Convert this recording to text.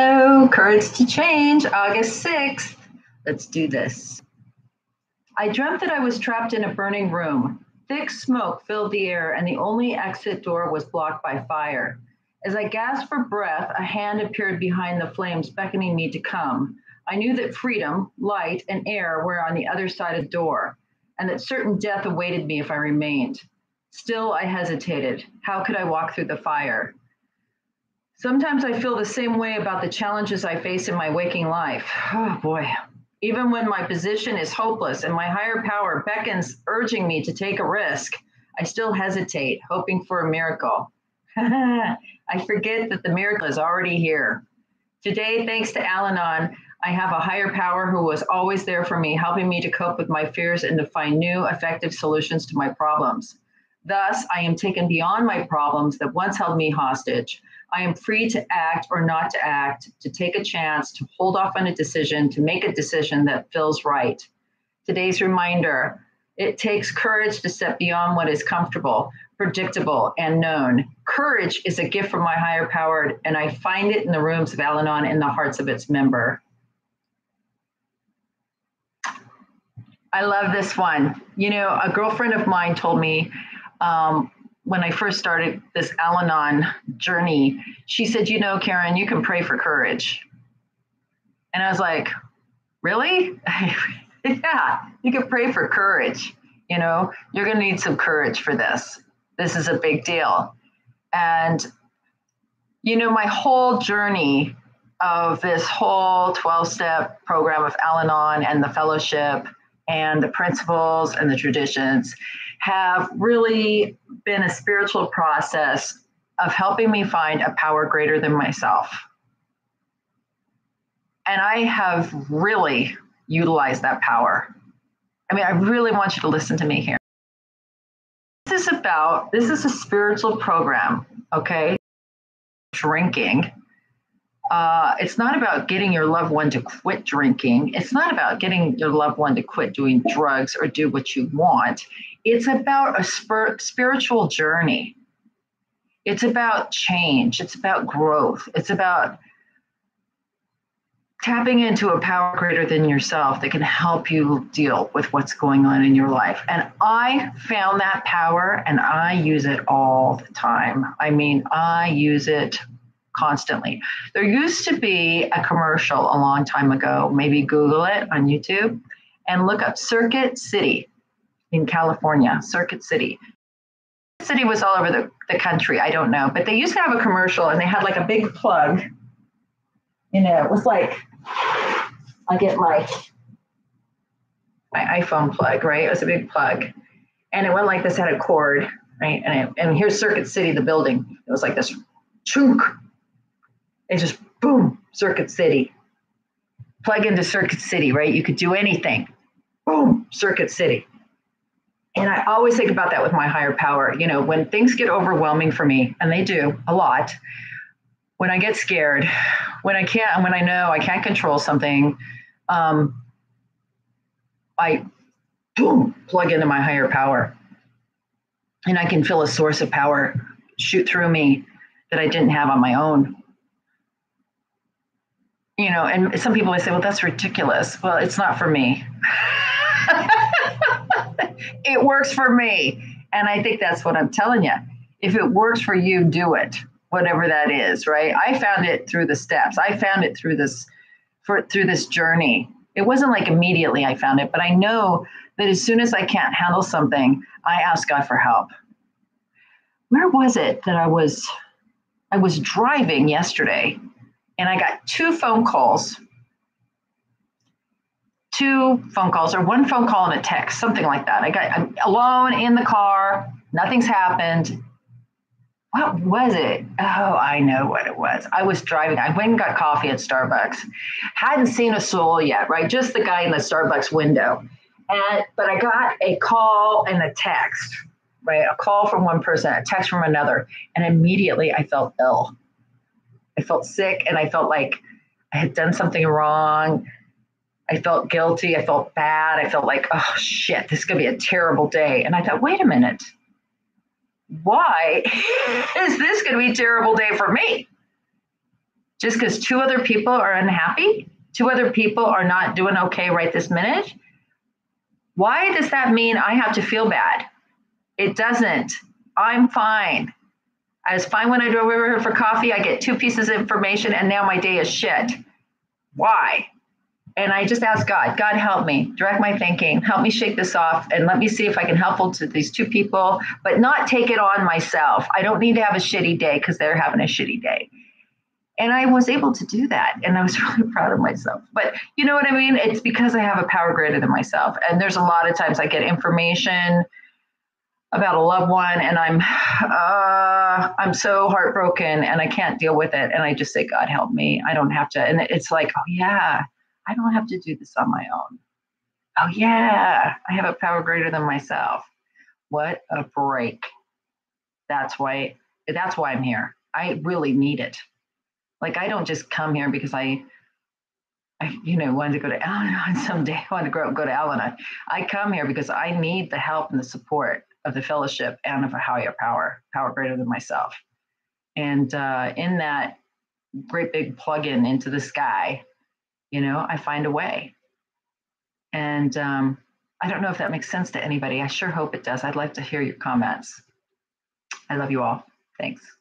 Hello, Courage to Change, August 6th. Let's do this. I dreamt that I was trapped in a burning room. Thick smoke filled the air, and the only exit door was blocked by fire. As I gasped for breath, a hand appeared behind the flames, beckoning me to come. I knew that freedom, light, and air were on the other side of the door, and that certain death awaited me if I remained. Still, I hesitated. How could I walk through the fire? Sometimes I feel the same way about the challenges I face in my waking life. Oh boy. Even when my position is hopeless and my higher power beckons, urging me to take a risk, I still hesitate, hoping for a miracle. I forget that the miracle is already here. Today, thanks to Al Anon, I have a higher power who was always there for me, helping me to cope with my fears and to find new, effective solutions to my problems. Thus, I am taken beyond my problems that once held me hostage. I am free to act or not to act, to take a chance, to hold off on a decision, to make a decision that feels right. Today's reminder it takes courage to step beyond what is comfortable, predictable, and known. Courage is a gift from my higher power, and I find it in the rooms of Al Anon in the hearts of its member. I love this one. You know, a girlfriend of mine told me um, when I first started this Al Anon journey, she said, You know, Karen, you can pray for courage. And I was like, Really? yeah, you can pray for courage. You know, you're going to need some courage for this. This is a big deal. And, you know, my whole journey of this whole 12 step program of Al Anon and the fellowship and the principles and the traditions have really been a spiritual process of helping me find a power greater than myself. And I have really utilized that power. I mean, I really want you to listen to me here. This is about, this is a spiritual program, okay? Drinking uh, it's not about getting your loved one to quit drinking. It's not about getting your loved one to quit doing drugs or do what you want. It's about a spir- spiritual journey. It's about change. It's about growth. It's about tapping into a power greater than yourself that can help you deal with what's going on in your life. And I found that power and I use it all the time. I mean, I use it constantly. There used to be a commercial a long time ago. Maybe Google it on YouTube and look up Circuit City in California, Circuit City. Circuit City was all over the, the country. I don't know. But they used to have a commercial and they had like a big plug. You know, it was like I get my my iPhone plug, right? It was a big plug. And it went like this, had a cord, right? And, it, and here's Circuit City, the building. It was like this chunk and just boom, Circuit City. Plug into Circuit City, right? You could do anything. Boom, Circuit City. And I always think about that with my higher power. You know, when things get overwhelming for me, and they do a lot, when I get scared, when I can't, when I know I can't control something, um, I boom, plug into my higher power. And I can feel a source of power shoot through me that I didn't have on my own you know, and some people may say, well, that's ridiculous. Well, it's not for me. it works for me. And I think that's what I'm telling you. If it works for you, do it, whatever that is, right? I found it through the steps. I found it through this for through this journey. It wasn't like immediately I found it, but I know that as soon as I can't handle something, I ask God for help. Where was it that I was I was driving yesterday and I got two phone calls. Two phone calls, or one phone call and a text, something like that. I got I'm alone in the car, nothing's happened. What was it? Oh, I know what it was. I was driving. I went and got coffee at Starbucks. Hadn't seen a soul yet, right? Just the guy in the Starbucks window. And but I got a call and a text, right? A call from one person, a text from another, and immediately I felt ill. I felt sick and I felt like I had done something wrong. I felt guilty. I felt bad. I felt like, oh shit, this is going to be a terrible day. And I thought, wait a minute. Why is this going to be a terrible day for me? just because two other people are unhappy, two other people are not doing okay right this minute. Why does that mean I have to feel bad? It doesn't. I'm fine. I was fine when I drove over here for coffee. I get two pieces of information and now my day is shit. Why? And I just ask God, God, help me, direct my thinking, help me shake this off, and let me see if I can help to these two people, but not take it on myself. I don't need to have a shitty day because they're having a shitty day. And I was able to do that. And I was really proud of myself. But you know what I mean? It's because I have a power greater than myself. And there's a lot of times I get information about a loved one and I'm uh, I'm so heartbroken and I can't deal with it. And I just say, God help me. I don't have to. And it's like, oh yeah, I don't have to do this on my own. Oh yeah, I have a power greater than myself. What a break. That's why that's why I'm here. I really need it. Like I don't just come here because I I, you know, wanted to go to Al-Anon someday. I wanted to grow up, go to Al-Anon. I come here because I need the help and the support of the fellowship and of a higher power, power greater than myself. And uh, in that great big plug-in into the sky, you know, I find a way. And um, I don't know if that makes sense to anybody. I sure hope it does. I'd like to hear your comments. I love you all. Thanks.